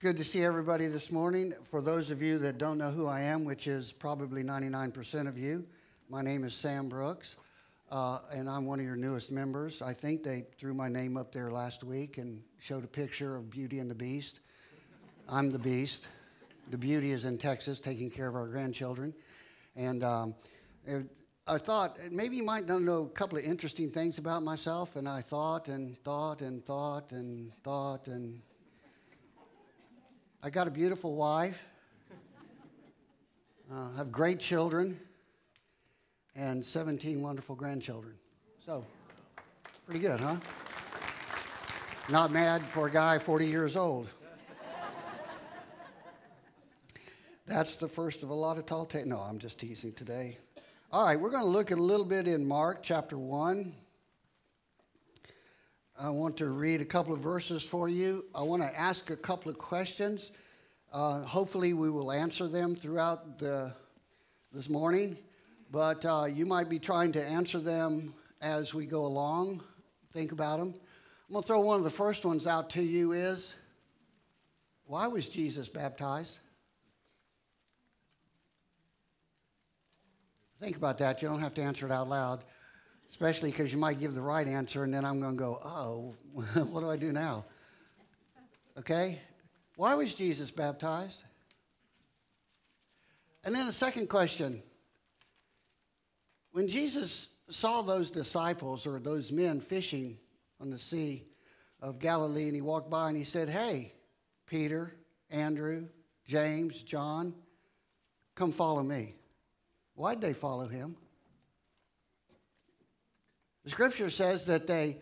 Good to see everybody this morning. For those of you that don't know who I am, which is probably 99% of you, my name is Sam Brooks, uh, and I'm one of your newest members. I think they threw my name up there last week and showed a picture of Beauty and the Beast. I'm the Beast. The Beauty is in Texas taking care of our grandchildren. And um, it, I thought maybe you might know a couple of interesting things about myself, and I thought and thought and thought and thought and I got a beautiful wife, uh, have great children, and 17 wonderful grandchildren. So, pretty good, huh? Not mad for a guy 40 years old. That's the first of a lot of tall tales. No, I'm just teasing today. All right, we're going to look a little bit in Mark chapter 1. I want to read a couple of verses for you. I want to ask a couple of questions. Uh, hopefully, we will answer them throughout the, this morning, but uh, you might be trying to answer them as we go along. Think about them. I'm going to throw one of the first ones out to you is why was Jesus baptized? Think about that. You don't have to answer it out loud especially because you might give the right answer and then I'm going to go, oh, what do I do now? Okay? Why was Jesus baptized? And then the second question when Jesus saw those disciples or those men fishing on the Sea of Galilee and he walked by and he said, Hey, Peter, Andrew, James, John, come follow me. Why'd they follow him? Scripture says that they,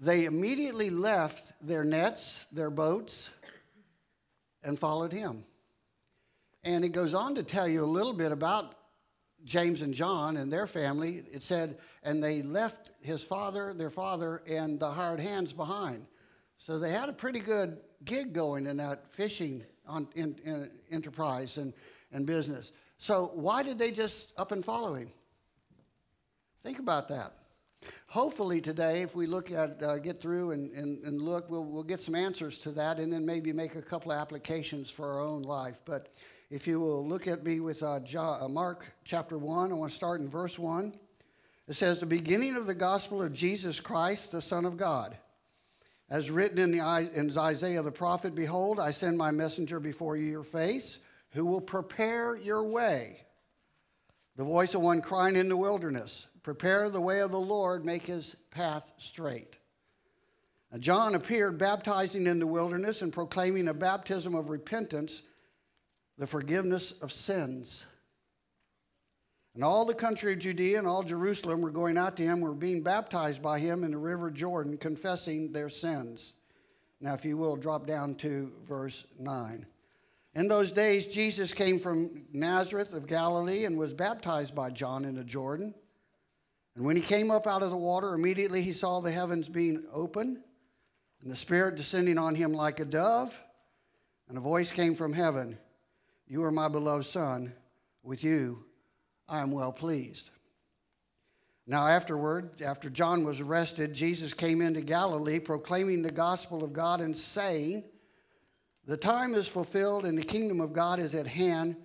they immediately left their nets, their boats, and followed him. And it goes on to tell you a little bit about James and John and their family. It said, and they left his father, their father, and the hired hands behind. So they had a pretty good gig going in that fishing on, in, in enterprise and, and business. So why did they just up and follow him? Think about that hopefully today, if we look at, uh, get through and, and, and look, we'll, we'll get some answers to that and then maybe make a couple of applications for our own life. But if you will look at me with uh, uh, Mark chapter 1, I want to start in verse 1. It says, The beginning of the gospel of Jesus Christ, the Son of God. As written in, the, in Isaiah the prophet, Behold, I send my messenger before your face, who will prepare your way. The voice of one crying in the wilderness, Prepare the way of the Lord, make his path straight. Now, John appeared baptizing in the wilderness and proclaiming a baptism of repentance, the forgiveness of sins. And all the country of Judea and all Jerusalem were going out to him, were being baptized by him in the river Jordan, confessing their sins. Now, if you will, drop down to verse 9. In those days, Jesus came from Nazareth of Galilee and was baptized by John in the Jordan. And when he came up out of the water, immediately he saw the heavens being open and the Spirit descending on him like a dove. And a voice came from heaven You are my beloved Son. With you I am well pleased. Now, afterward, after John was arrested, Jesus came into Galilee proclaiming the gospel of God and saying, The time is fulfilled and the kingdom of God is at hand.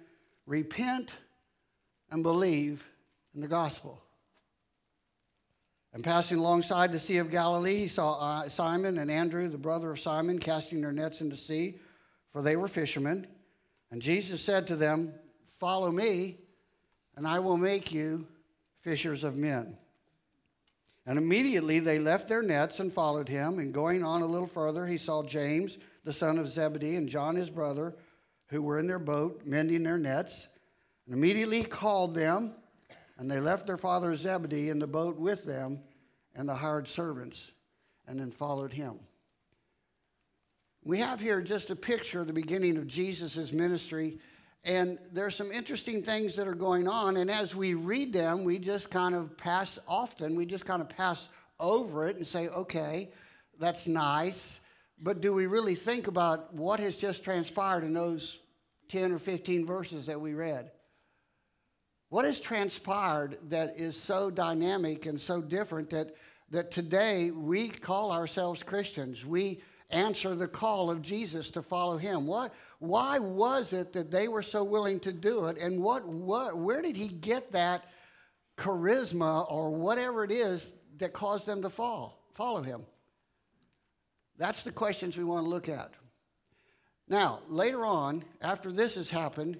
Repent and believe in the gospel. And passing alongside the Sea of Galilee, he saw uh, Simon and Andrew, the brother of Simon, casting their nets into the sea, for they were fishermen. And Jesus said to them, Follow me, and I will make you fishers of men. And immediately they left their nets and followed him. And going on a little further, he saw James, the son of Zebedee, and John, his brother, who were in their boat, mending their nets. And immediately he called them. And they left their father Zebedee in the boat with them and the hired servants, and then followed him. We have here just a picture of the beginning of Jesus' ministry, and there's some interesting things that are going on. And as we read them, we just kind of pass often, we just kind of pass over it and say, okay, that's nice. But do we really think about what has just transpired in those 10 or 15 verses that we read? What has transpired that is so dynamic and so different that, that today we call ourselves Christians? We answer the call of Jesus to follow him? What, why was it that they were so willing to do it? And what, what, where did he get that charisma or whatever it is that caused them to fall, follow him? That's the questions we want to look at. Now, later on, after this has happened,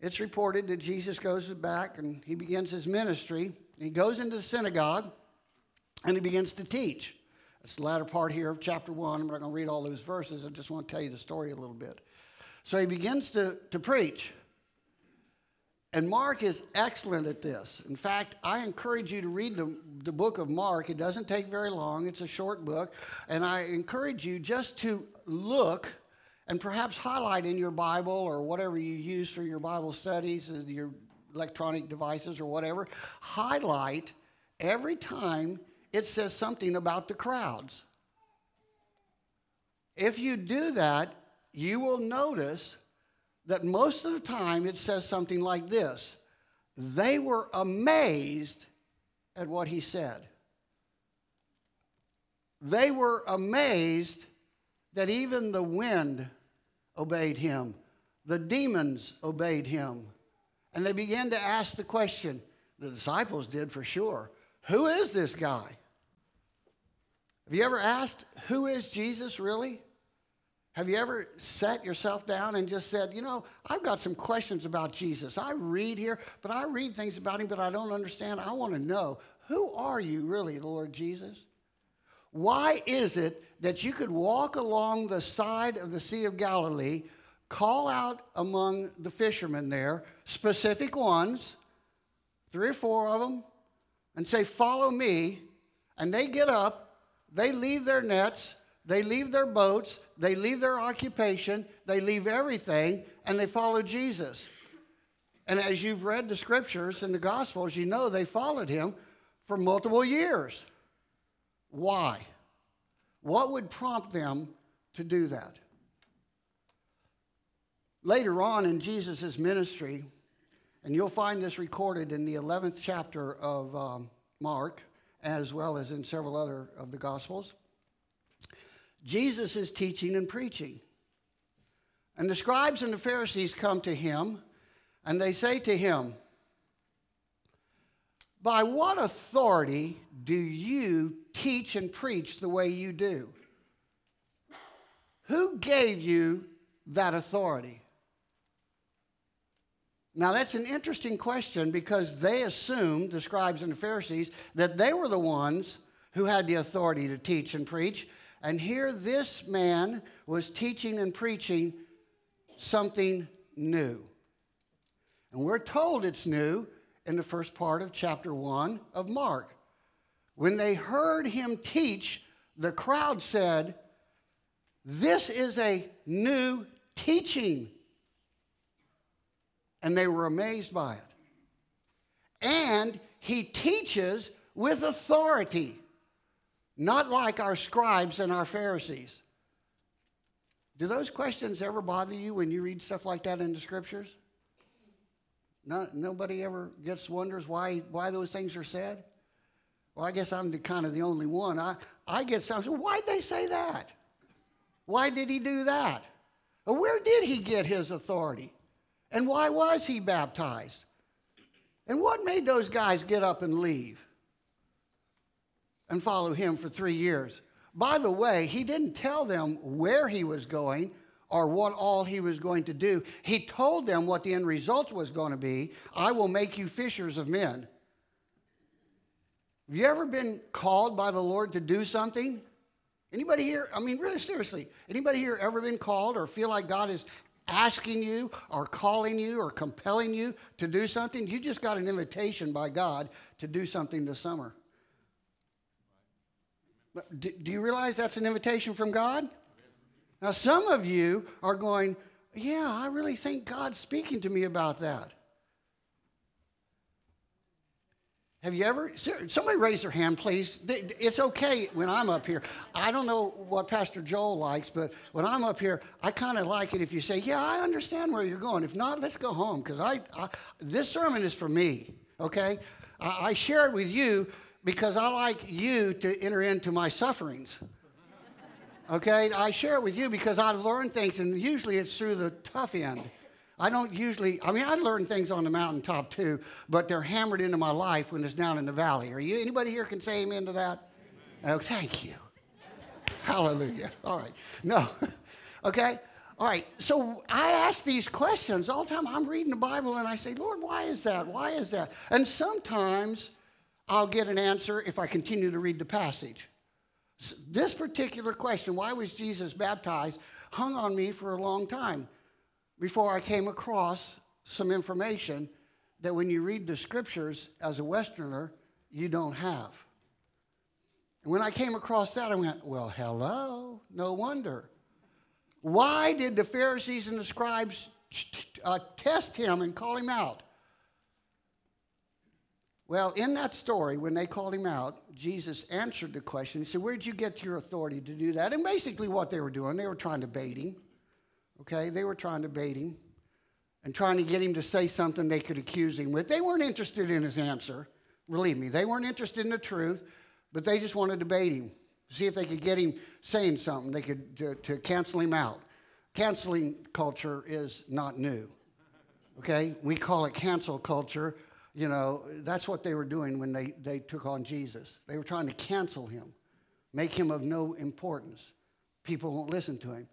it's reported that Jesus goes back and he begins his ministry. He goes into the synagogue and he begins to teach. It's the latter part here of chapter one. I'm not going to read all those verses. I just want to tell you the story a little bit. So he begins to, to preach. And Mark is excellent at this. In fact, I encourage you to read the, the book of Mark. It doesn't take very long, it's a short book. And I encourage you just to look and perhaps highlight in your Bible or whatever you use for your Bible studies, uh, your electronic devices or whatever, highlight every time it says something about the crowds. If you do that, you will notice that most of the time it says something like this They were amazed at what he said. They were amazed that even the wind obeyed him, the demons obeyed him. And they began to ask the question the disciples did for sure who is this guy? Have you ever asked, who is Jesus really? Have you ever sat yourself down and just said, you know, I've got some questions about Jesus. I read here, but I read things about him, but I don't understand. I want to know, who are you really, Lord Jesus? Why is it that you could walk along the side of the Sea of Galilee, call out among the fishermen there, specific ones, three or four of them, and say, Follow me, and they get up they leave their nets, they leave their boats, they leave their occupation, they leave everything, and they follow Jesus. And as you've read the scriptures and the Gospels, you know they followed him for multiple years. Why? What would prompt them to do that? Later on in Jesus' ministry, and you'll find this recorded in the 11th chapter of um, Mark, as well as in several other of the Gospels. Jesus is teaching and preaching. And the scribes and the Pharisees come to him and they say to him, By what authority do you teach and preach the way you do? Who gave you that authority? Now, that's an interesting question because they assumed, the scribes and the Pharisees, that they were the ones who had the authority to teach and preach. And here, this man was teaching and preaching something new. And we're told it's new in the first part of chapter 1 of Mark. When they heard him teach, the crowd said, This is a new teaching and they were amazed by it. And he teaches with authority, not like our scribes and our Pharisees. Do those questions ever bother you when you read stuff like that in the scriptures? No, nobody ever gets wonders why, why those things are said? Well, I guess I'm the, kind of the only one. I, I get some, why'd they say that? Why did he do that? where did he get his authority? And why was he baptized? And what made those guys get up and leave and follow him for three years? By the way, he didn't tell them where he was going or what all he was going to do. He told them what the end result was going to be I will make you fishers of men. Have you ever been called by the Lord to do something? Anybody here, I mean, really seriously, anybody here ever been called or feel like God is asking you or calling you or compelling you to do something. You just got an invitation by God to do something this summer. Do, you realize that's an invitation from God? Now, some of you are going, Yeah, I really think God's speaking to me about that. Have you ever? Somebody raise their hand, please. It's okay when I'm up here. I don't know what Pastor Joel likes, but when I'm up here, I kind of like it if you say, "Yeah, I understand where you're going." If not, let's go home because I, I, this sermon is for me. Okay, I, I share it with you because I like you to enter into my sufferings. Okay, I share it with you because I've learned things, and usually it's through the tough end. I don't usually, I mean, I learn things on the mountaintop too, but they're hammered into my life when it's down in the valley. Are you, anybody here can say amen to that? Amen. Oh, thank you. Hallelujah. All right. No. okay. All right. So I ask these questions all the time. I'm reading the Bible and I say, Lord, why is that? Why is that? And sometimes I'll get an answer if I continue to read the passage. This particular question, why was Jesus baptized, hung on me for a long time before I came across some information that when you read the scriptures as a Westerner, you don't have. And when I came across that, I went, well, hello, no wonder. Why did the Pharisees and the scribes uh, test him and call him out? Well, in that story, when they called him out, Jesus answered the question. He said, Where'd you get your authority to do that? And basically, what they were doing, they were trying to bait him. Okay? They were trying to bait him and trying to get him to say something they could accuse him with. They weren't interested in his answer. Believe me, they weren't interested in the truth, but they just wanted to bait him, see if they could get him saying something they could to, to cancel him out. Canceling culture is not new. Okay? We call it cancel culture you know, that's what they were doing when they, they took on Jesus. They were trying to cancel him, make him of no importance. People won't listen to him.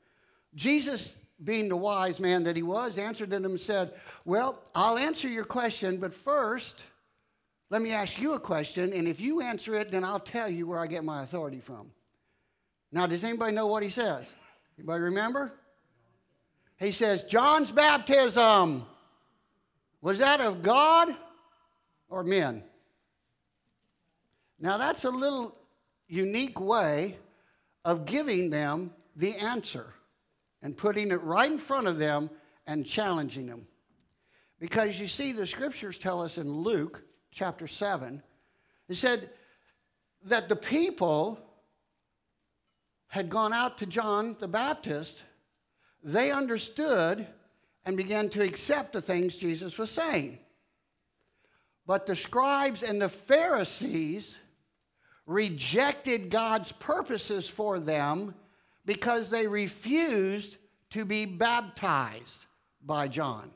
Jesus, being the wise man that he was, answered them and said, Well, I'll answer your question, but first, let me ask you a question, and if you answer it, then I'll tell you where I get my authority from. Now, does anybody know what he says? Anybody remember? He says, John's baptism, was that of God or men. Now, that's a little unique way of giving them the answer and putting it right in front of them and challenging them. Because you see, the scriptures tell us in Luke chapter 7, it said that the people had gone out to John the Baptist, they understood and began to accept the things Jesus was saying. But the scribes and the Pharisees rejected God's purposes for them because they refused to be baptized by John.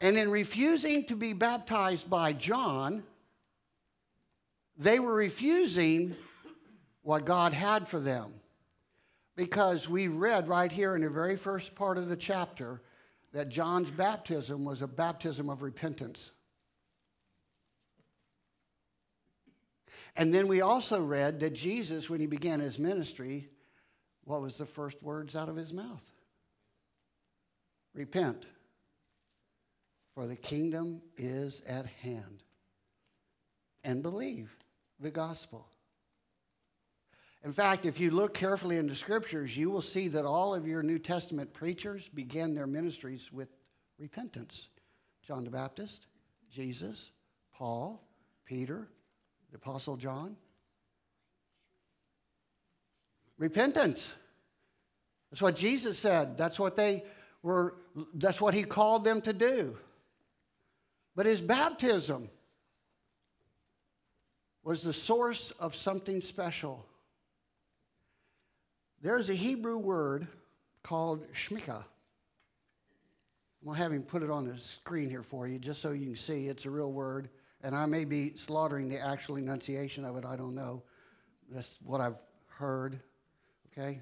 And in refusing to be baptized by John, they were refusing what God had for them. Because we read right here in the very first part of the chapter that John's baptism was a baptism of repentance. And then we also read that Jesus, when he began his ministry, what was the first words out of his mouth? Repent, for the kingdom is at hand. And believe the gospel. In fact, if you look carefully in the scriptures, you will see that all of your New Testament preachers began their ministries with repentance. John the Baptist, Jesus, Paul, Peter, the Apostle John. Repentance. That's what Jesus said. That's what they were, that's what he called them to do. But his baptism was the source of something special. There's a Hebrew word called shmika. I'm going to have him put it on the screen here for you just so you can see it's a real word. And I may be slaughtering the actual enunciation of it, I don't know. That's what I've heard, okay?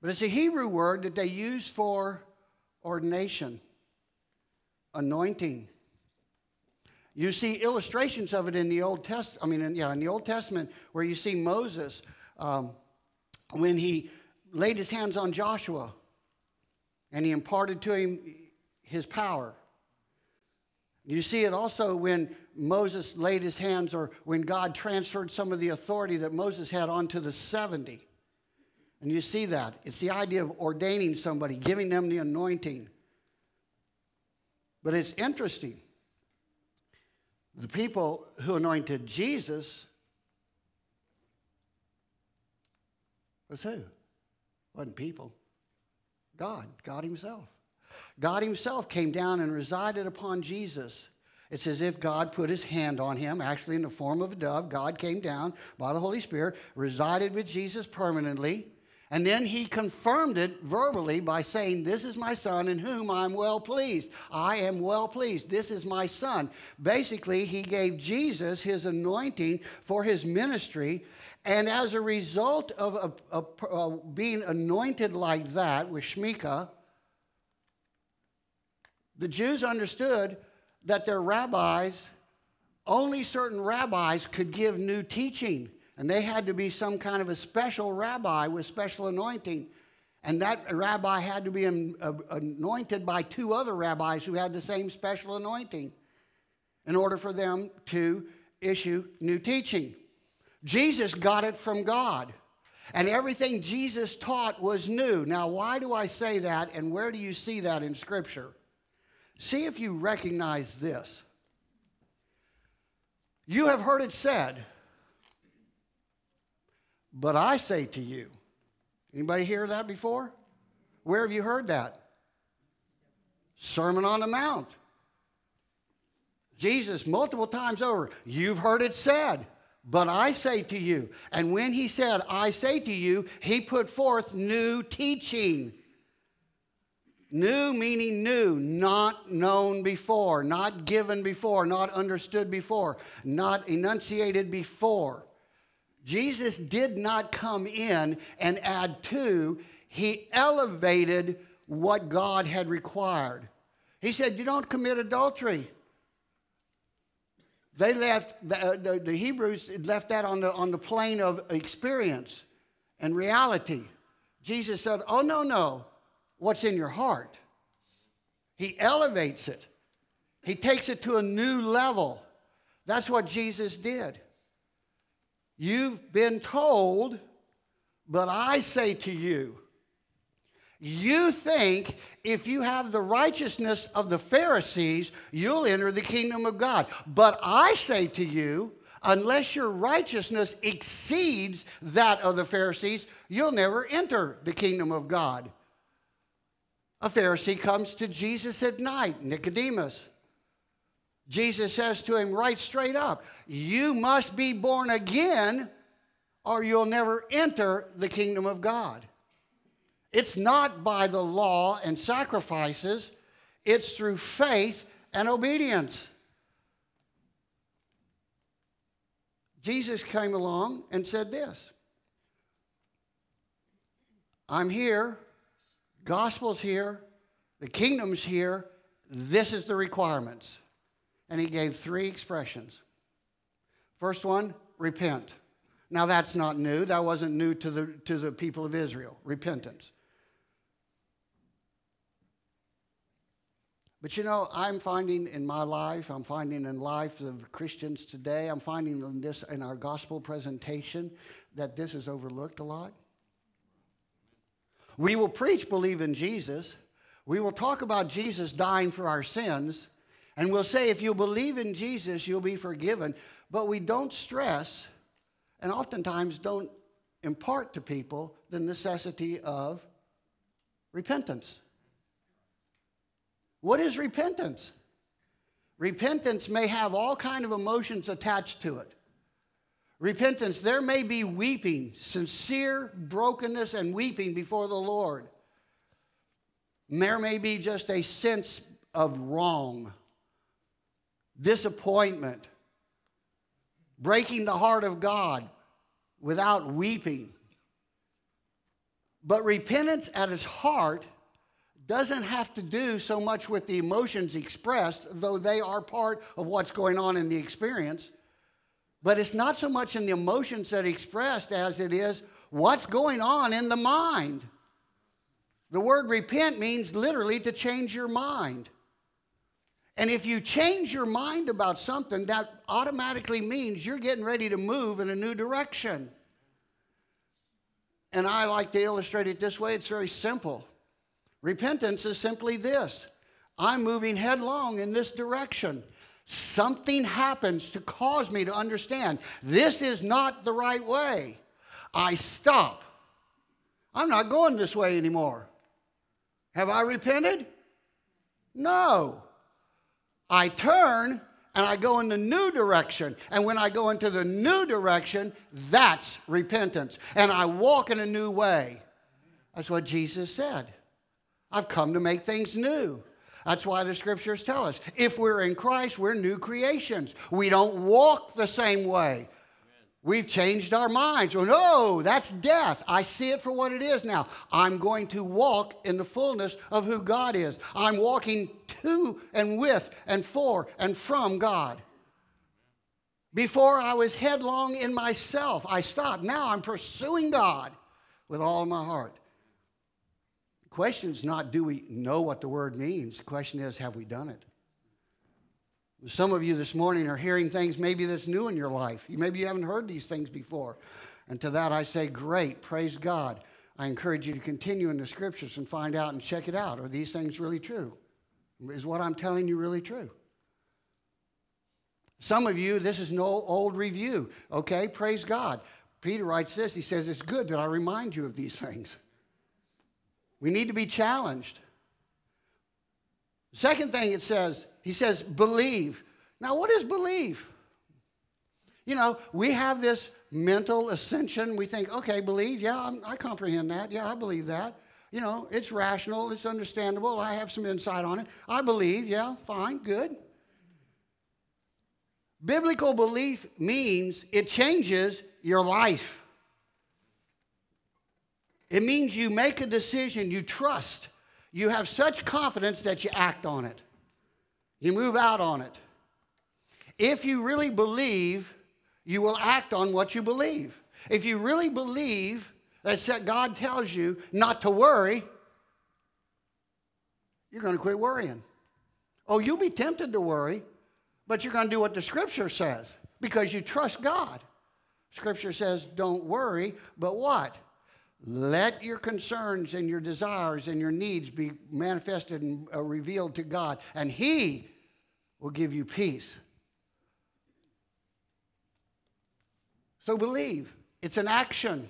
But it's a Hebrew word that they use for ordination, anointing. You see illustrations of it in the Old Testament. I mean, in, yeah, in the Old Testament, where you see Moses um, when he laid his hands on Joshua and he imparted to him his power. You see it also when Moses laid his hands or when God transferred some of the authority that Moses had onto the 70. And you see that. It's the idea of ordaining somebody, giving them the anointing. But it's interesting. The people who anointed Jesus was who? Wasn't people. God, God Himself. God Himself came down and resided upon Jesus It's as if God put his hand on him, actually in the form of a dove. God came down by the Holy Spirit, resided with Jesus permanently, and then he confirmed it verbally by saying, This is my son in whom I'm well pleased. I am well pleased. This is my son. Basically, he gave Jesus his anointing for his ministry. And as a result of a, a, a being anointed like that with Shmika, the Jews understood that their rabbis, only certain rabbis could give new teaching. And they had to be some kind of a special rabbi with special anointing. And that rabbi had to be anointed by two other rabbis who had the same special anointing in order for them to issue new teaching. Jesus got it from God. And everything Jesus taught was new. Now, why do I say that, and where do you see that in Scripture? See if you recognize this. You have heard it said, but I say to you. Anybody hear that before? Where have you heard that? Sermon on the Mount. Jesus, multiple times over, you've heard it said, but I say to you. And when he said, I say to you, he put forth new teaching. New meaning new, not known before, not given before, not understood before, not enunciated before. Jesus did not come in and add to, he elevated what God had required. He said, You don't commit adultery. They left, the, uh, the, the, Hebrews left that on the, on the plane of experience and reality. Jesus said, Oh, no, no what's in your heart. He elevates it, he takes it to a new level. That's what Jesus did. You've been told, but I say to you, you think if you have the righteousness of the Pharisees, you'll enter the kingdom of God. But I say to you, unless your righteousness exceeds that of the Pharisees, you'll never enter the kingdom of God. A Pharisee comes to Jesus at night, Nicodemus. Jesus says to him right straight up, You must be born again, or you'll never enter the kingdom of God. It's not by the law and sacrifices, it's through faith and obedience. Jesus came along and said this I'm here Gospel's here, the kingdom's here, this is the requirements. And he gave three expressions. First one, repent. Now that's not new. That wasn't new to the, to the people of Israel, repentance. But you know, I'm finding in my life, I'm finding in life of Christians today, I'm finding in this in our gospel presentation that this is overlooked a lot. We will preach, believe in Jesus. We will talk about Jesus dying for our sins. And we'll say, if you believe in Jesus, you'll be forgiven. But we don't stress and oftentimes don't impart to people the necessity of repentance. What is repentance? Repentance may have all kind of emotions attached to it. Repentance, there may be weeping, sincere brokenness and weeping before the Lord. There may be just a sense of wrong, disappointment, breaking the heart of God without weeping. But repentance at its heart doesn't have to do so much with the emotions expressed, though they are part of what's going on in the experience. But it's not so much in the emotions that expressed as it is what's going on in the mind. The word repent means literally to change your mind. And if you change your mind about something, that automatically means you're getting ready to move in a new direction. And I like to illustrate it this way it's very simple. Repentance is simply this I'm moving headlong in this direction. Something happens to cause me to understand this is not the right way. I stop. I'm not going this way anymore. Have I repented? No. I turn and I go in the new direction. And when I go into the new direction, that's repentance. And I walk in a new way. That's what Jesus said. I've come to make things new. That's why the scriptures tell us if we're in Christ, we're new creations. We don't walk the same way. We've changed our minds. Well, no, that's death. I see it for what it is now. I'm going to walk in the fullness of who God is. I'm walking to and with and for and from God. Before I was headlong in myself, I stopped. Now I'm pursuing God with all my heart. The question is not do we know what the word means? The question is have we done it? Some of you this morning are hearing things maybe that's new in your life. Maybe you haven't heard these things before. And to that I say, great, praise God. I encourage you to continue in the scriptures and find out and check it out. Are these things really true? Is what I'm telling you really true? Some of you, this is no old review. Okay, praise God. Peter writes this. He says, It's good that I remind you of these things. We need to be challenged. Second thing it says, he says, believe. Now, what is believe? You know, we have this mental ascension. We think, okay, believe, yeah, I'm, i comprehend that. Yeah, I believe that. You know, it's rational, it's understandable. I have some insight on it. I believe, yeah, fine, good. Biblical belief means it changes your life. It means you make a decision, you trust. You have such confidence that you act on it. You move out on it. If you really believe, you will act on what you believe. If you really believe that God tells you not to worry, you're going to quit worrying. Oh, you'll be tempted to worry, but you're going to do what the scripture says because you trust God. Scripture says, don't worry, but what? Let your concerns and your desires and your needs be manifested and uh, revealed to God, and He will give you peace. So believe. It's an action.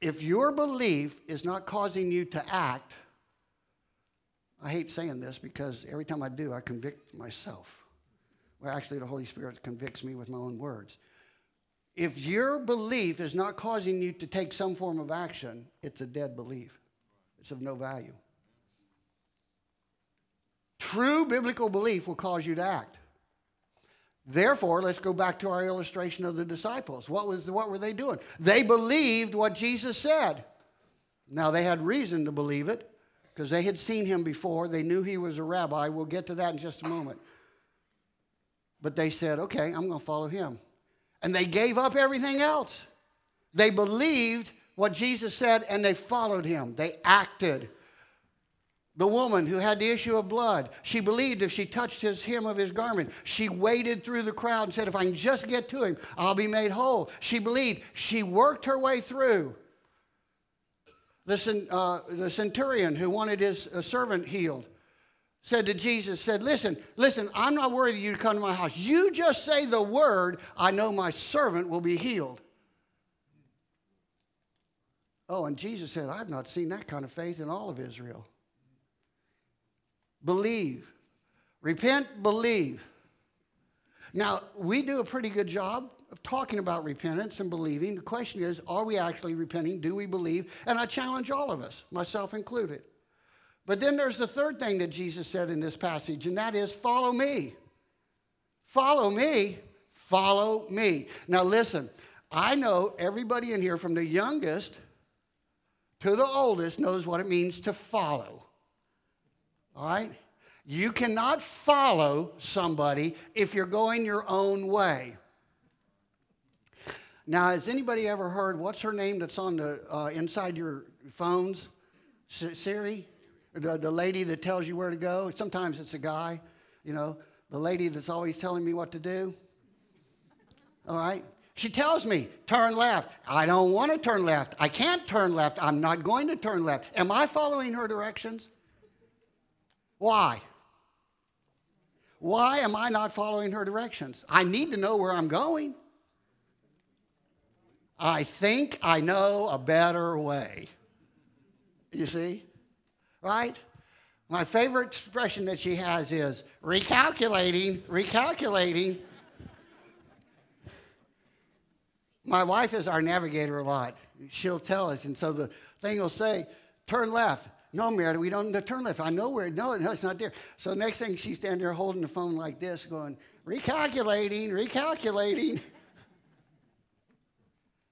If your belief is not causing you to act, I hate saying this because every time I do, I convict myself. Well, actually, the Holy Spirit convicts me with my own words. If your belief is not causing you to take some form of action, it's a dead belief. It's of no value. True biblical belief will cause you to act. Therefore, let's go back to our illustration of the disciples. What, was, what were they doing? They believed what Jesus said. Now, they had reason to believe it because they had seen him before. They knew he was a rabbi. We'll get to that in just a moment. But they said, okay, I'm going to follow him. And they gave up everything else. They believed what Jesus said and they followed him. They acted. The woman who had the issue of blood, she believed if she touched his hem of his garment, she waded through the crowd and said, If I can just get to him, I'll be made whole. She believed. She worked her way through. The, uh, the centurion who wanted his uh, servant healed said to Jesus, said, Listen, listen, I'm not worthy you to come to my house. You just say the word, I know my servant will be healed. Oh, and Jesus said, I've not seen that kind of faith in all of Israel. Believe. Repent, believe. Now, we do a pretty good job of talking about repentance and believing. The question is, are we actually repenting? Do we believe? And I challenge all of us, myself included. But then there's the third thing that Jesus said in this passage, and that is follow me. Follow me. Follow me. Now, listen, I know everybody in here, from the youngest to the oldest, knows what it means to follow. All right? You cannot follow somebody if you're going your own way. Now, has anybody ever heard what's her name that's on the uh, inside your phones? Siri? The, the lady that tells you where to go. Sometimes it's a guy, you know, the lady that's always telling me what to do. All right? She tells me, turn left. I don't want to turn left. I can't turn left. I'm not going to turn left. Am I following her directions? Why? Why am I not following her directions? I need to know where I'm going. I think I know a better way. You see? right? My favorite expression that she has is recalculating, recalculating. My wife is our navigator a lot. She'll tell us, and so the thing will say, turn left. No, Meredith, we don't turn left. I know where, no, no, it's not there. So next thing she's standing there holding the phone like this, going, recalculating, recalculating.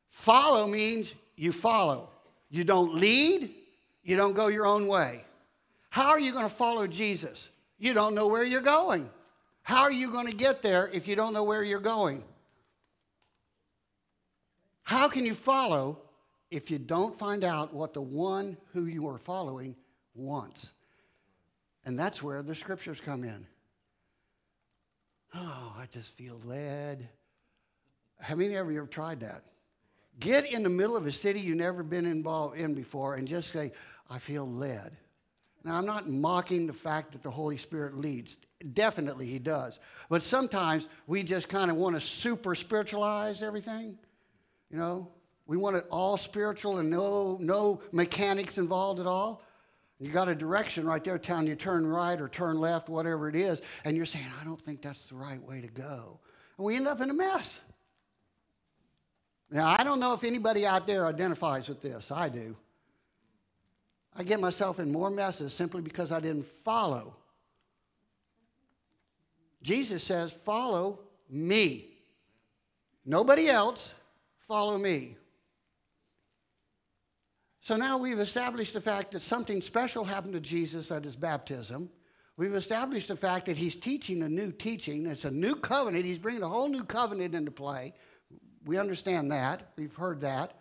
follow means you follow. You don't lead, you don't go your own way. How are you going to follow Jesus? You don't know where you're going. How are you going to get there if you don't know where you're going? How can you follow if you don't find out what the one who you are following wants? And that's where the scriptures come in. Oh, I just feel led. How many of you ever tried that? Get in the middle of a city you've never been involved in before and just say, I feel led. Now, I'm not mocking the fact that the Holy Spirit leads. Definitely, He does. But sometimes we just kind of want to super spiritualize everything. You know, we want it all spiritual and no, no mechanics involved at all. You got a direction right there telling you turn right or turn left, whatever it is, and you're saying, I don't think that's the right way to go. And we end up in a mess. Now, I don't know if anybody out there identifies with this. I do. I get myself in more messes simply because I didn't follow. Jesus says, Follow me. Nobody else, follow me. So now we've established the fact that something special happened to Jesus at his baptism. We've established the fact that he's teaching a new teaching. It's a new covenant. He's bringing a whole new covenant into play. We understand that. We've heard that.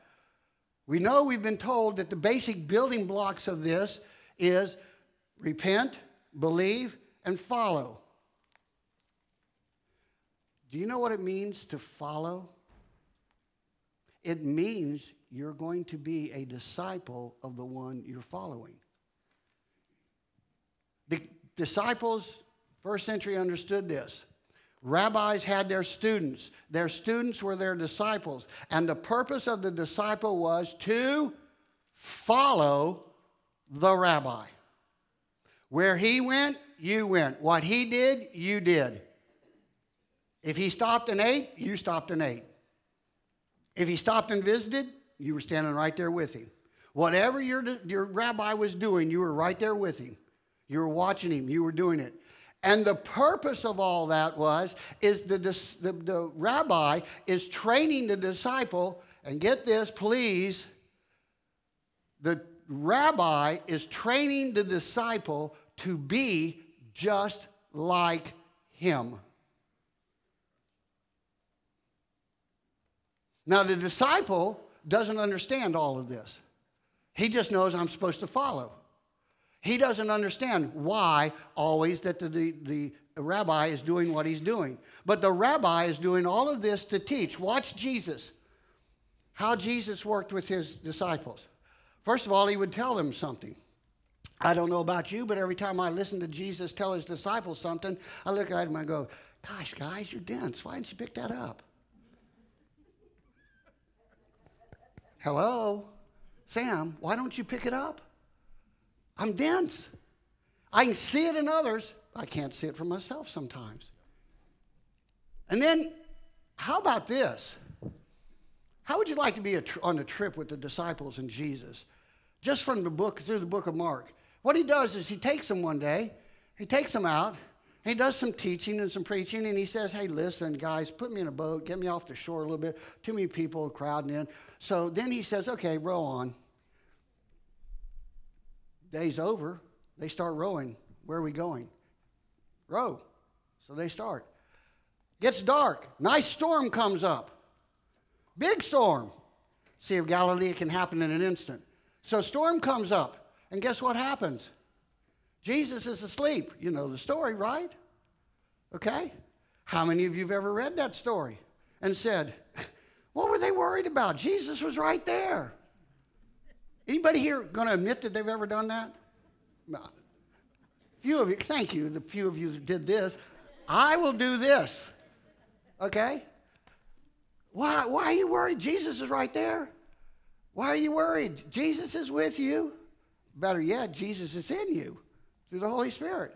We know we've been told that the basic building blocks of this is repent, believe, and follow. Do you know what it means to follow? It means you're going to be a disciple of the one you're following. The disciples, first century, understood this. Rabbis had their students. Their students were their disciples. And the purpose of the disciple was to follow the rabbi. Where he went, you went. What he did, you did. If he stopped and ate, you stopped and ate. If he stopped and visited, you were standing right there with him. Whatever your, your rabbi was doing, you were right there with him. You were watching him, you were doing it. And the purpose of all that was, is the, the, the rabbi is training the disciple, and get this, please, the rabbi is training the disciple to be just like him. Now, the disciple doesn't understand all of this. He just knows I'm supposed to follow. He doesn't understand why always that the, the, the, rabbi is doing what he's doing. But the rabbi is doing all of this to teach. Watch Jesus. How Jesus worked with his disciples. First of all, he would tell them something. I don't know about you, but every time I listen to Jesus tell his disciples something, I look at him and I go, Gosh, guys, you're dense. Why didn't you pick that up? Hello? Sam, why don't you pick it up? I'm dense. I can see it in others, I can't see it for myself sometimes. And then, how about this? How would you like to be a tr- on a trip with the disciples and Jesus? Just from the book, through the book of Mark. What he does is he takes them one day, he takes them out, he does some teaching and some preaching, and he says, Hey, listen, guys, put me in a boat, get me off the shore a little bit. Too many people crowding in. So then he says, Okay, row on. Day's over. They start rowing. Where are we going? Row. So they start. Gets dark. Nice storm comes up. Big storm. Sea of Galilee can happen in an instant. So storm comes up. And guess what happens? Jesus is asleep. You know the story, right? Okay? How many of you have ever read that story and said, what were they worried about? Jesus was right there. Anybody here going to admit that they've ever done that? No. Few of you, thank you, the few of you that did this. I will do this. Okay? Why, why are you worried? Jesus is right there. Why are you worried? Jesus is with you. Better yet, Jesus is in you. Through the Holy Spirit.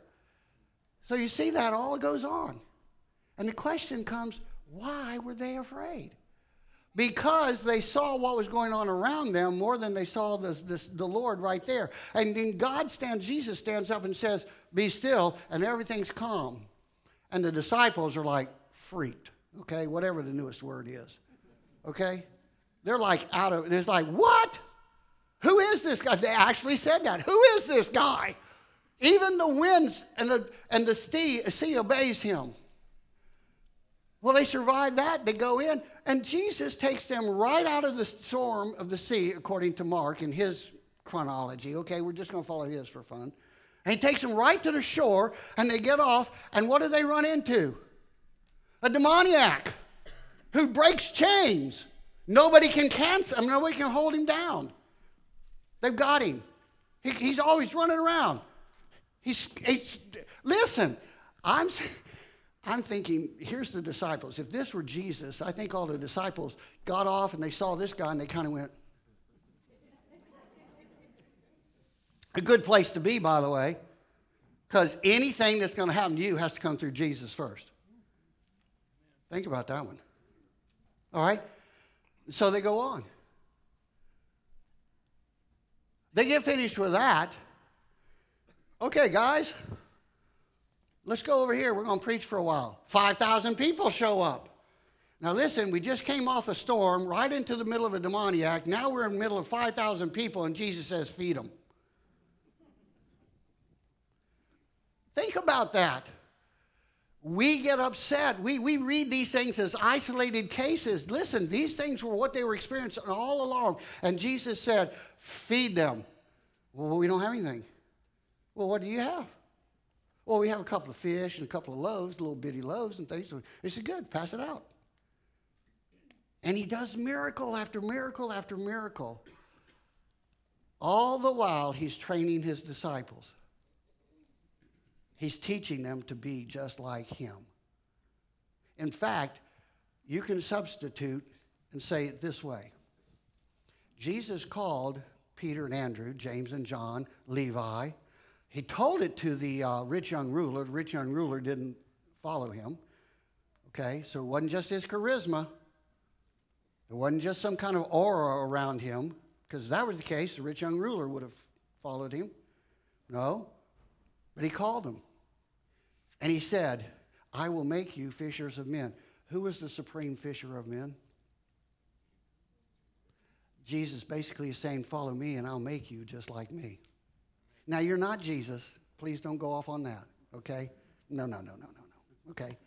So you see that all goes on. And the question comes why were they afraid? Because they saw what was going on around them more than they saw this, this, the Lord right there. And then God stands, Jesus stands up and says, Be still, and everything's calm. And the disciples are like freaked, okay, whatever the newest word is, okay? They're like out of, it's like, what? Who is this guy? They actually said that. Who is this guy? Even the winds and the, and the sea, sea obeys him. Well, they survive that. They go in, and Jesus takes them right out of the storm of the sea, according to Mark in his chronology. Okay, we're just going to follow his for fun. And he takes them right to the shore, and they get off, and what do they run into? A demoniac who breaks chains. Nobody can cancel him, nobody can hold him down. They've got him. He, he's always running around. He's, he's listen, I'm, I'm thinking, here's the disciples. If this were Jesus, I think all the disciples got off and they saw this guy and they kind of went, a good place to be, by the way, because anything that's going to happen to you has to come through Jesus first. Think about that one. All right? So they go on. They get finished with that. Okay, guys, let's go over here. We're going to preach for a while. 5,000 people show up. Now, listen, we just came off a storm right into the middle of a demoniac. Now we're in the middle of 5,000 people, and Jesus says, Feed them. Think about that. We get upset. We, we read these things as isolated cases. Listen, these things were what they were experiencing all along. And Jesus said, Feed them. Well, we don't have anything. Well, what do you have? Well, we have a couple of fish and a couple of loaves, little bitty loaves and things. He said, Good, pass it out. And he does miracle after miracle after miracle. All the while, he's training his disciples. He's teaching them to be just like him. In fact, you can substitute and say it this way Jesus called Peter and Andrew, James and John, Levi. He told it to the uh, rich young ruler. The rich young ruler didn't follow him. Okay, so it wasn't just his charisma, it wasn't just some kind of aura around him, because if that was the case, the rich young ruler would have followed him. No, but he called him. And he said, I will make you fishers of men. Who was the supreme fisher of men? Jesus basically is saying, Follow me and I'll make you just like me. Now, you're not Jesus. Please don't go off on that, okay? No, no, no, no, no, no, okay?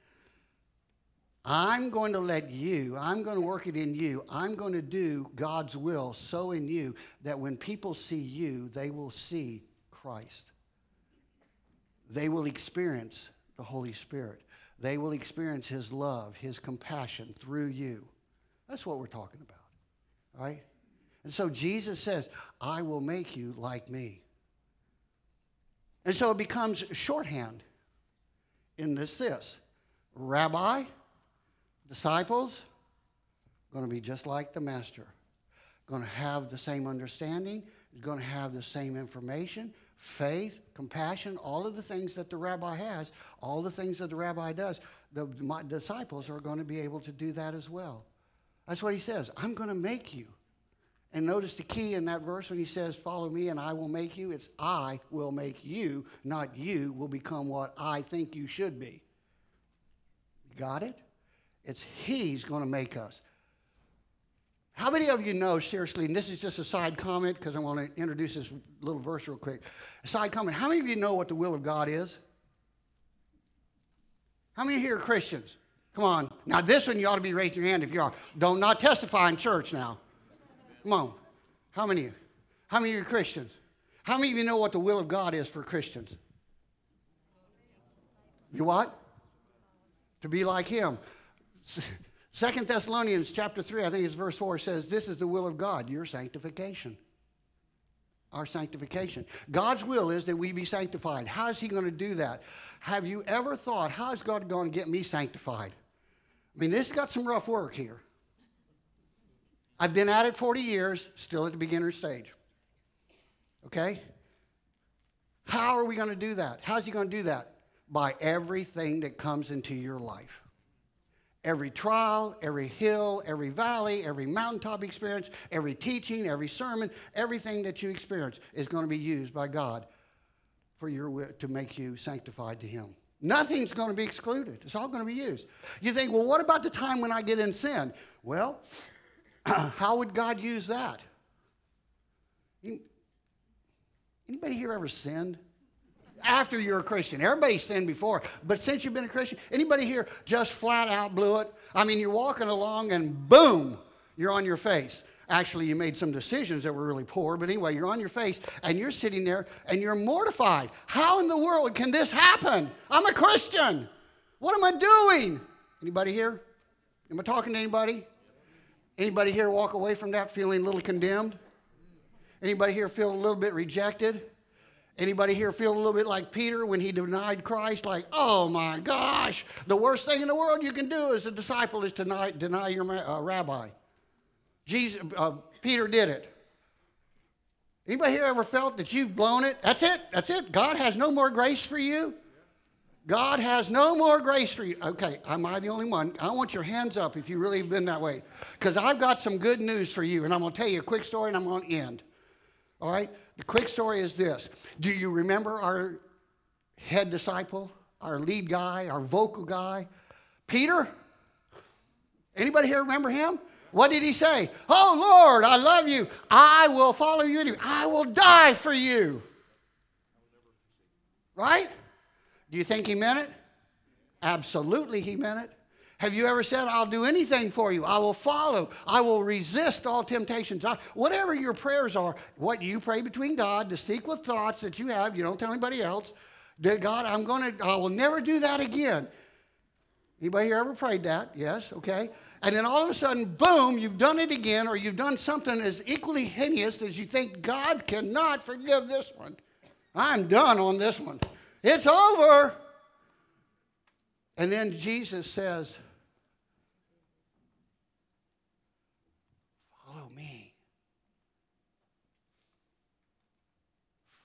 I'm going to let you, I'm going to work it in you. I'm going to do God's will so in you that when people see you, they will see Christ. They will experience the Holy Spirit. They will experience His love, His compassion through you. That's what we're talking about, right? And so Jesus says, I will make you like me. And so it becomes shorthand in this this. Rabbi, disciples, going to be just like the master. Going to have the same understanding, going to have the same information, faith, compassion, all of the things that the rabbi has, all the things that the rabbi does. The disciples are going to be able to do that as well. That's what he says. I'm going to make you. And notice the key in that verse when he says, Follow me and I will make you. It's I will make you, not you will become what I think you should be. Got it? It's He's going to make us. How many of you know, seriously, and this is just a side comment because I want to introduce this little verse real quick. A side comment. How many of you know what the will of God is? How many here are Christians? Come on. Now, this one you ought to be raising your hand if you are. Don't not testify in church now. Come on. How many of you? How many of you are Christians? How many of you know what the will of God is for Christians? You what? To be like Him. Second Thessalonians chapter 3, I think it's verse 4, says, This is the will of God, your sanctification. Our sanctification. God's will is that we be sanctified. How is He going to do that? Have you ever thought, how is God going to get me sanctified? I mean, this has got some rough work here. I've been at it 40 years, still at the beginner stage. Okay? How are we going to do that? How's he going to do that? By everything that comes into your life. Every trial, every hill, every valley, every mountaintop experience, every teaching, every sermon, everything that you experience is going to be used by God for your to make you sanctified to Him. Nothing's going to be excluded. It's all going to be used. You think, well, what about the time when I get in sin? Well, how would God use that? Anybody here ever sinned? After you're a Christian. Everybody sinned before, but since you've been a Christian, anybody here just flat out blew it? I mean, you're walking along and boom, you're on your face. Actually, you made some decisions that were really poor, but anyway, you're on your face and you're sitting there and you're mortified. How in the world can this happen? I'm a Christian. What am I doing? Anybody here? Am I talking to anybody? Anybody here walk away from that feeling a little condemned? Anybody here feel a little bit rejected? Anybody here feel a little bit like Peter when he denied Christ? Like, oh my gosh, the worst thing in the world you can do as a disciple is to deny, deny your uh, rabbi. Jesus, uh, Peter did it. Anybody here ever felt that you've blown it? That's it. That's it. God has no more grace for you. God has no more grace for you. Okay, am I the only one? I want your hands up if you really have been that way. Because I've got some good news for you, and I'm going to tell you a quick story and I'm going to end. All right? The quick story is this Do you remember our head disciple, our lead guy, our vocal guy, Peter? Anybody here remember him? What did he say? Oh Lord, I love you. I will follow you. I will die for you. Right? Do you think he meant it? Absolutely, he meant it. Have you ever said, I'll do anything for you? I will follow. I will resist all temptations. I, whatever your prayers are, what you pray between God, the secret thoughts that you have, you don't tell anybody else. That God, I'm going to, I will never do that again. Anybody here ever prayed that? Yes, okay. And then all of a sudden, boom, you've done it again, or you've done something as equally heinous as you think God cannot forgive this one. I'm done on this one. It's over. And then Jesus says, Follow me.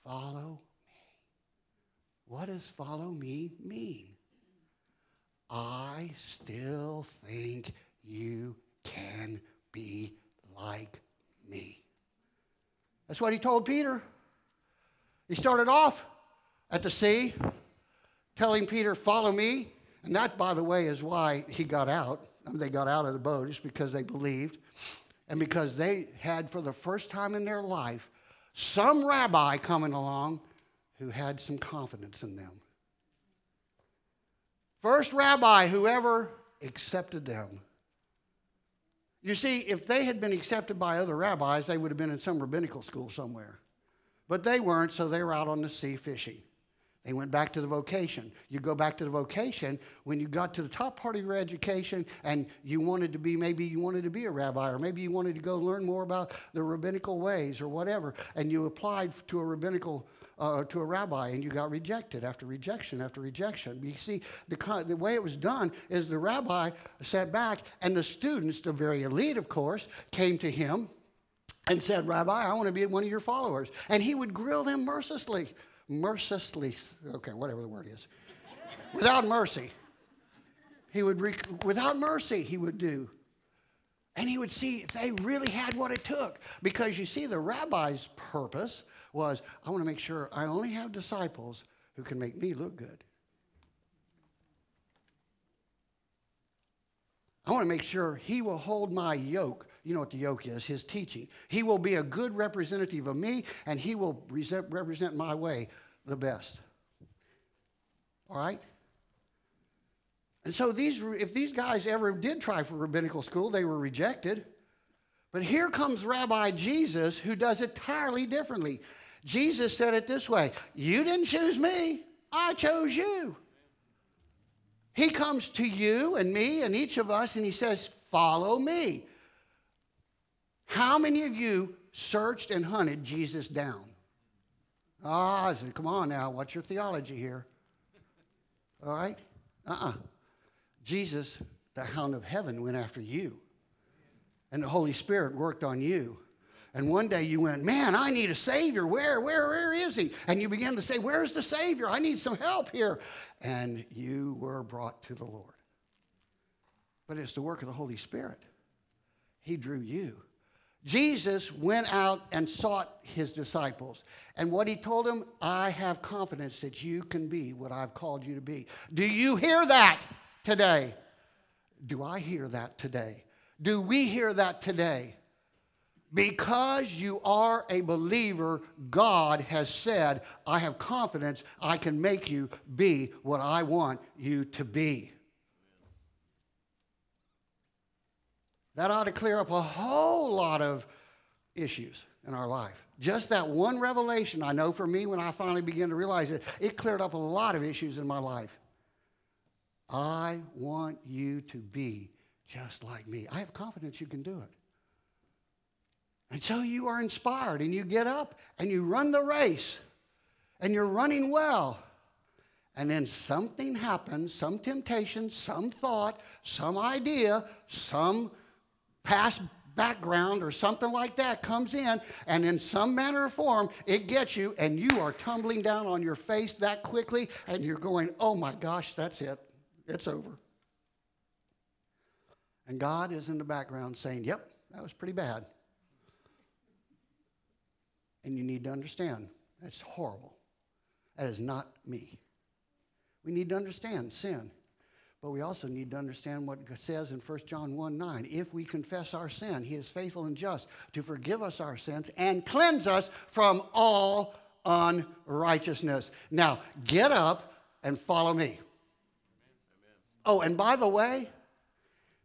Follow me. What does follow me mean? I still think you can be like me. That's what he told Peter. He started off at the sea, telling Peter, Follow me. And that, by the way, is why he got out. They got out of the boat, is because they believed. And because they had, for the first time in their life, some rabbi coming along who had some confidence in them. First rabbi who ever accepted them. You see, if they had been accepted by other rabbis, they would have been in some rabbinical school somewhere. But they weren't, so they were out on the sea fishing. They went back to the vocation. You go back to the vocation when you got to the top part of your education and you wanted to be, maybe you wanted to be a rabbi, or maybe you wanted to go learn more about the rabbinical ways or whatever, and you applied to a rabbinical uh, to a rabbi and you got rejected after rejection after rejection. You see, the, the way it was done is the rabbi sat back and the students, the very elite, of course, came to him and said, Rabbi, I want to be one of your followers. And he would grill them mercilessly, mercilessly, okay, whatever the word is, without mercy. He would, without mercy, he would do. And he would see if they really had what it took. Because you see, the rabbi's purpose was I want to make sure I only have disciples who can make me look good. I want to make sure he will hold my yoke. You know what the yoke is, his teaching. He will be a good representative of me, and he will represent my way the best. All right? And so these, if these guys ever did try for rabbinical school, they were rejected. But here comes Rabbi Jesus who does it entirely differently. Jesus said it this way You didn't choose me, I chose you. He comes to you and me and each of us and he says, Follow me. How many of you searched and hunted Jesus down? Ah, I said, come on now, what's your theology here? All right? Uh uh-uh. uh Jesus, the hound of heaven, went after you. And the Holy Spirit worked on you And one day you went, Man, I need a Savior. Where, where, where is He? And you began to say, Where's the Savior? I need some help here. And you were brought to the Lord. But it's the work of the Holy Spirit. He drew you. Jesus went out and sought his disciples. And what he told them, I have confidence that you can be what I've called you to be. Do you hear that today? Do I hear that today? Do we hear that today? Because you are a believer, God has said, I have confidence I can make you be what I want you to be. That ought to clear up a whole lot of issues in our life. Just that one revelation, I know for me, when I finally began to realize it, it cleared up a lot of issues in my life. I want you to be just like me. I have confidence you can do it. And so you are inspired and you get up and you run the race and you're running well. And then something happens, some temptation, some thought, some idea, some past background or something like that comes in, and in some manner or form, it gets you, and you are tumbling down on your face that quickly, and you're going, oh my gosh, that's it. It's over. And God is in the background saying, yep, that was pretty bad. And you need to understand that's horrible. That is not me. We need to understand sin. But we also need to understand what it says in 1 John 1 9. If we confess our sin, he is faithful and just to forgive us our sins and cleanse us from all unrighteousness. Now, get up and follow me. Oh, and by the way,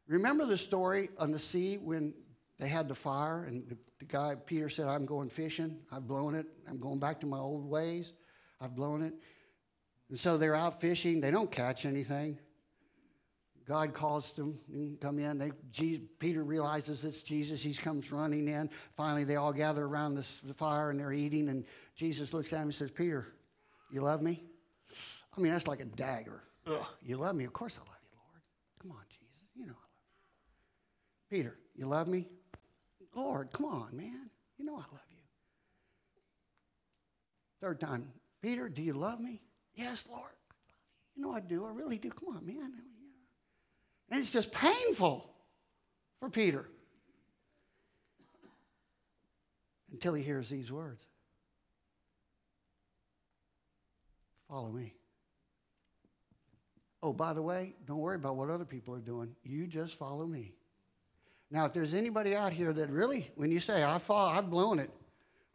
remember the story on the sea when they had the fire and the guy, Peter said, I'm going fishing. I've blown it. I'm going back to my old ways. I've blown it. And so they're out fishing. They don't catch anything. God calls them and come in. They, Jesus, Peter realizes it's Jesus. He comes running in. Finally, they all gather around this, the fire and they're eating. And Jesus looks at him and says, Peter, you love me? I mean, that's like a dagger. Ugh, you love me? Of course I love you, Lord. Come on, Jesus. You know I love you. Peter, you love me? Lord, come on, man. You know I love you. Third time, Peter, do you love me? Yes, Lord. I love you. You know I do. I really do. Come on, man. And it's just painful for Peter until he hears these words Follow me. Oh, by the way, don't worry about what other people are doing. You just follow me. Now, if there's anybody out here that really, when you say, I fall, I've blown it,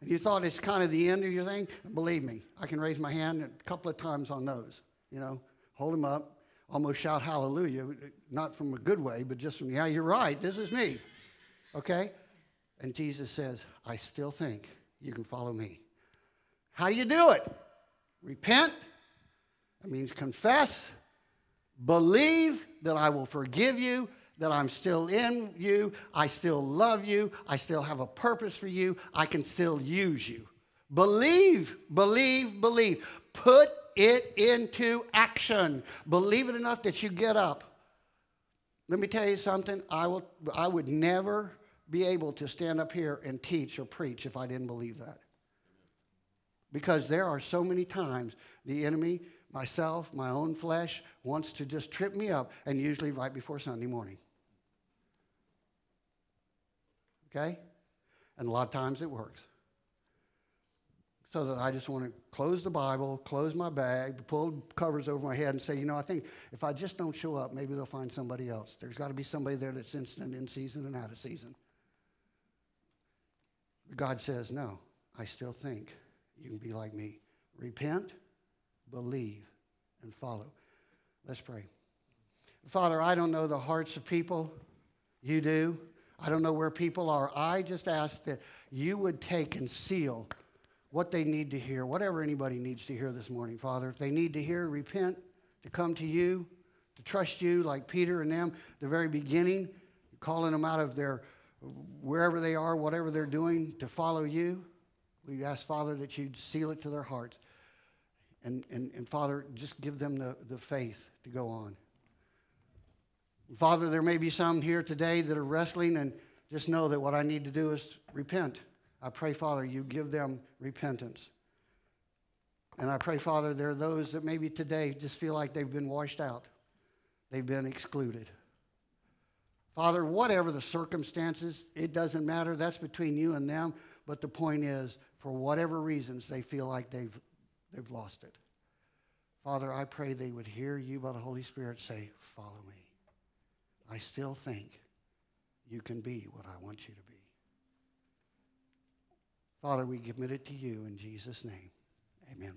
and you thought it's kind of the end of your thing, believe me, I can raise my hand a couple of times on those. You know, hold them up, almost shout hallelujah, not from a good way, but just from, yeah, you're right, this is me. Okay? And Jesus says, I still think you can follow me. How do you do it? Repent. That means confess. Believe that I will forgive you, that I'm still in you, I still love you, I still have a purpose for you, I can still use you. Believe, believe, believe. Put it into action. Believe it enough that you get up. Let me tell you something. I, will, I would never be able to stand up here and teach or preach if I didn't believe that. Because there are so many times the enemy, myself, my own flesh, wants to just trip me up, and usually right before Sunday morning. Okay? And a lot of times it works so that I just want to close the Bible, close my bag, pull covers over my head, and say, you know, I think if I just don't show up, maybe they'll find somebody else. There's got to be somebody there that's instant in season and out of season. God says, no, I still think you can be like me. Repent, believe, and follow. Let's pray. Father, I don't know the hearts of people. You do. I don't know where people are. I just ask that you would take and seal what they need to hear, whatever anybody needs to hear this morning, Father. If they need to hear, repent, to come to you, to trust you like Peter and them, the very beginning, calling them out of their wherever they are, whatever they're doing, to follow you. We ask, Father, that you'd seal it to their hearts. And, and, and Father, just give them the, the faith to go on. Father, there may be some here today that are wrestling, and just know that what I need to do is repent I pray, Father, you give them repentance. And I pray, Father, there are those that maybe today just feel like they've been washed out, they've been excluded. Father, whatever the circumstances, it doesn't matter. That's between you and them. But the point is, for whatever reasons, they feel like they've, they've lost it. Father, I pray they would hear you by the Holy Spirit say, Follow me. I still think you can be what I want you to be. Father, we commit it to you in Jesus' name. Amen.